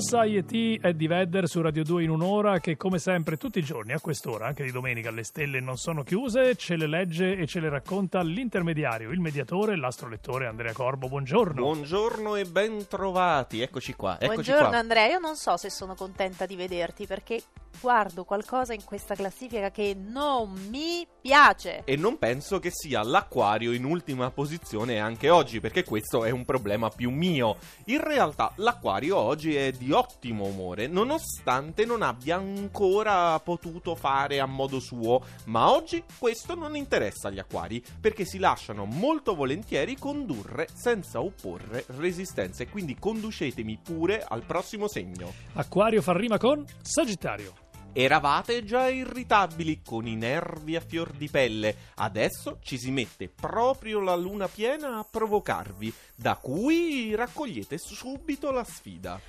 Society è di Vedder su Radio 2 in un'ora che come sempre tutti i giorni a quest'ora, anche di domenica, le stelle non sono chiuse, ce le legge e ce le racconta l'intermediario, il mediatore, l'astrolettore Andrea Corbo. Buongiorno. Buongiorno e ben trovati, eccoci qua. Eccoci Buongiorno qua. Andrea, io non so se sono contenta di vederti perché guardo qualcosa in questa classifica che non mi piace. E non penso che sia l'acquario in ultima posizione anche oggi, perché questo è un problema più mio. In realtà l'acquario oggi è di ottimo umore, nonostante non abbia ancora potuto fare a modo suo, ma oggi questo non interessa agli acquari, perché si lasciano molto volentieri condurre senza opporre resistenze, quindi conducetemi pure al prossimo segno. Acquario fa rima con Sagittario. Eravate già irritabili con i nervi a fior di pelle, adesso ci si mette proprio la luna piena a provocarvi, da cui raccogliete subito la sfida.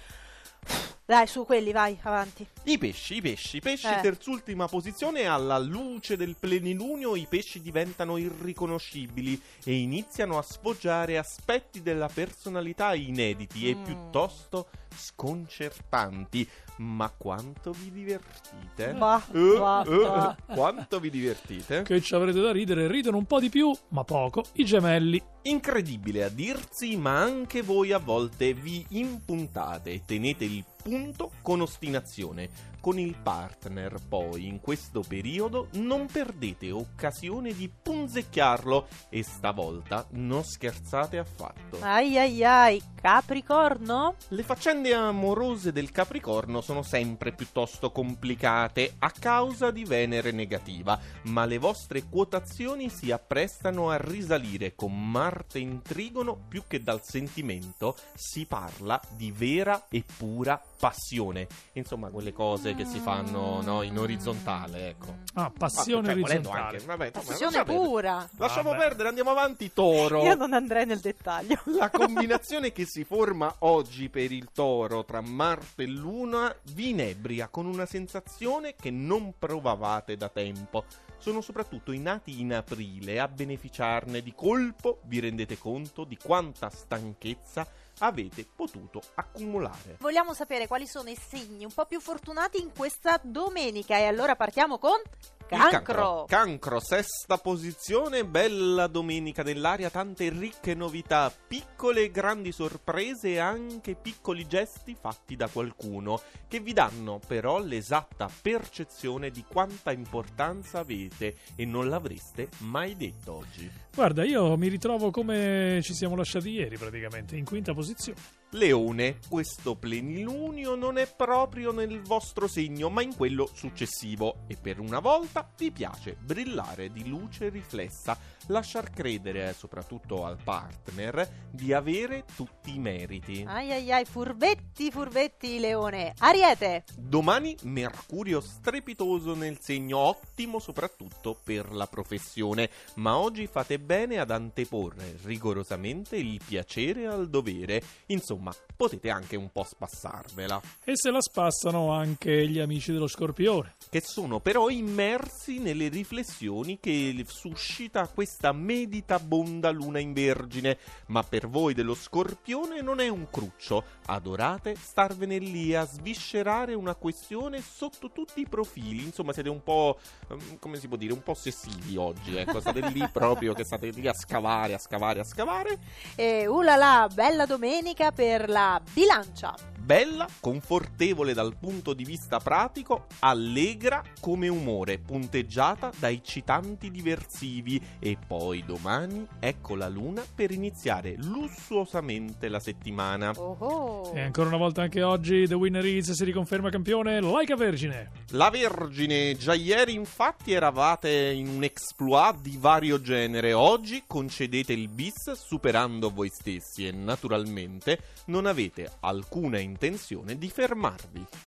Dai, su quelli, vai, avanti. I pesci, i pesci, i pesci, Eh. terzultima posizione, alla luce del plenilunio i pesci diventano irriconoscibili e iniziano a sfoggiare aspetti della personalità inediti e Mm. piuttosto sconcertanti. Ma quanto vi divertite? Bah, Eh, bah, eh, bah. quanto vi divertite? Che ci avrete da ridere, ridono un po' di più, ma poco, i gemelli. Incredibile a dirsi, ma anche voi a volte vi impuntate e tenete il punto con ostinazione. Con il partner, poi, in questo periodo non perdete occasione di punzecchiarlo e stavolta non scherzate affatto. Ai ai ai, Capricorno? Le faccende amorose del Capricorno sono sempre piuttosto complicate a causa di Venere negativa, ma le vostre quotazioni si apprestano a risalire con Marte in trigono più che dal sentimento si parla di vera e pura passione. Insomma, quelle cose che si fanno no, in orizzontale, ecco. Ah, passione Ah, cioè, orizzontale. anche, vabbè, Passione perdere. pura. Lasciamo Vabbè. perdere, andiamo avanti, Toro. Io non andrei nel dettaglio. La combinazione che si forma oggi per il toro tra Marte e Luna vi inebria con una sensazione che non provavate da tempo. Sono soprattutto i nati in aprile a beneficiarne di colpo, vi rendete conto di quanta stanchezza avete potuto accumulare. Vogliamo sapere quali sono i segni un po' più fortunati in questa domenica e allora partiamo con Il Cancro. Cancro, sesta posizione, bella domenica nell'aria, tante ricche novità, piccole e grandi sorprese e anche piccoli gesti fatti da qualcuno che vi danno però l'esatta percezione di quanta importanza avete e non l'avreste mai detto oggi. Guarda, io mi ritrovo come ci siamo lasciati ieri praticamente, in quinta posizione. Leone, questo plenilunio non è proprio nel vostro segno, ma in quello successivo e per una volta vi piace brillare di luce riflessa, lasciar credere, soprattutto al partner, di avere tutti i meriti. Ai ai ai, furbetti, furbetti, Leone. Ariete. Domani Mercurio strepitoso nel segno, ottimo soprattutto per la professione, ma oggi fate bene ad anteporre rigorosamente il piacere al dovere. Insomma, potete anche un po' spassarvela. E se la spassano anche gli amici dello Scorpione. che sono però immersi nelle riflessioni che suscita questa meditabonda luna in vergine, ma per voi dello scorpione non è un cruccio, adorate starvene lì a sviscerare una questione sotto tutti i profili, insomma siete un po', ehm, come si può dire, un po' ossessivi oggi, ecco, state lì proprio che state lì a scavare, a scavare, a scavare, E ulala, bella domenica per la bilancia. Bella, confortevole dal punto di vista pratico, allegra come umore, punteggiata da eccitanti diversivi e poi domani ecco la luna per iniziare lussuosamente la settimana. Oh oh. E ancora una volta anche oggi The Winner is si riconferma campione Laika Vergine. La Vergine, già ieri infatti eravate in un exploit di vario genere, oggi concedete il bis superando voi stessi e naturalmente non avete alcuna intenzione di fermarvi.